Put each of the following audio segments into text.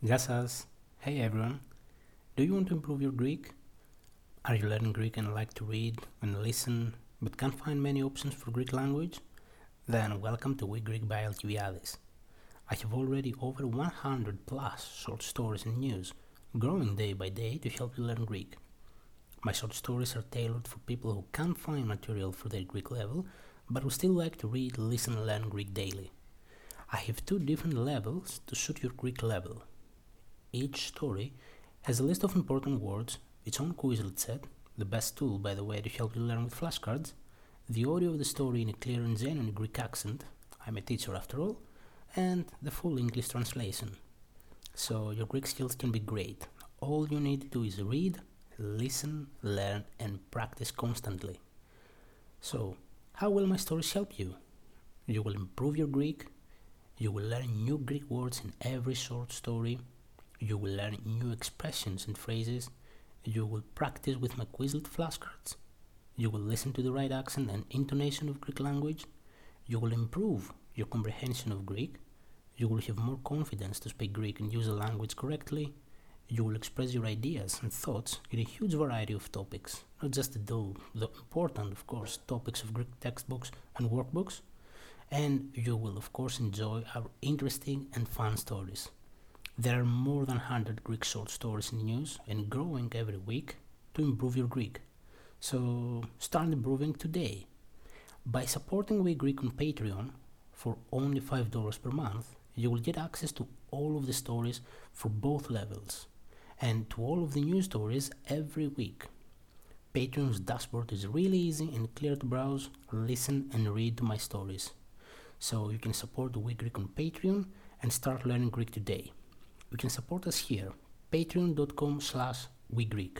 Yassas. Hey everyone. Do you want to improve your Greek? Are you learning Greek and like to read and listen but can't find many options for Greek language? Then welcome to We Greek by Alcibiades. I have already over 100 plus short stories and news, growing day by day to help you learn Greek. My short stories are tailored for people who can't find material for their Greek level but who still like to read, listen, and learn Greek daily. I have two different levels to suit your Greek level. Each story has a list of important words, its own Quizlet set, the best tool, by the way, to help you learn with flashcards, the audio of the story in a clear and genuine Greek accent, I'm a teacher after all, and the full English translation. So your Greek skills can be great. All you need to do is read, listen, learn, and practice constantly. So, how will my stories help you? You will improve your Greek, you will learn new Greek words in every short story. You will learn new expressions and phrases. You will practice with my Quizlet flashcards. You will listen to the right accent and intonation of Greek language. You will improve your comprehension of Greek. You will have more confidence to speak Greek and use the language correctly. You will express your ideas and thoughts in a huge variety of topics, not just the, the important, of course, topics of Greek textbooks and workbooks and you will of course enjoy our interesting and fun stories. There are more than 100 Greek short stories in news and growing every week to improve your Greek. So start improving today. By supporting We Greek on Patreon for only $5 per month, you will get access to all of the stories for both levels and to all of the new stories every week. Patreon's dashboard is really easy and clear to browse, listen, and read my stories. So you can support We Greek on Patreon and start learning Greek today. You can support us here, patreon.com slash WeGreek.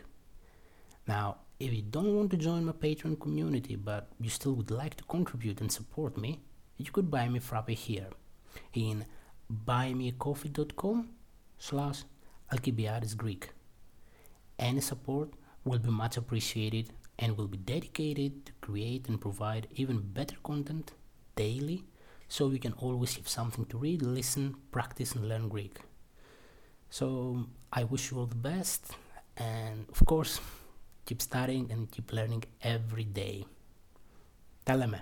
Now, if you don't want to join my Patreon community but you still would like to contribute and support me, you could buy me Frappe here in buymeacoffee.com slash Alcibiades Greek. Any support will be much appreciated and will be dedicated to create and provide even better content daily so you can always have something to read, listen, practice, and learn Greek. So I wish you all the best, and of course, keep studying and keep learning every day. Teleme.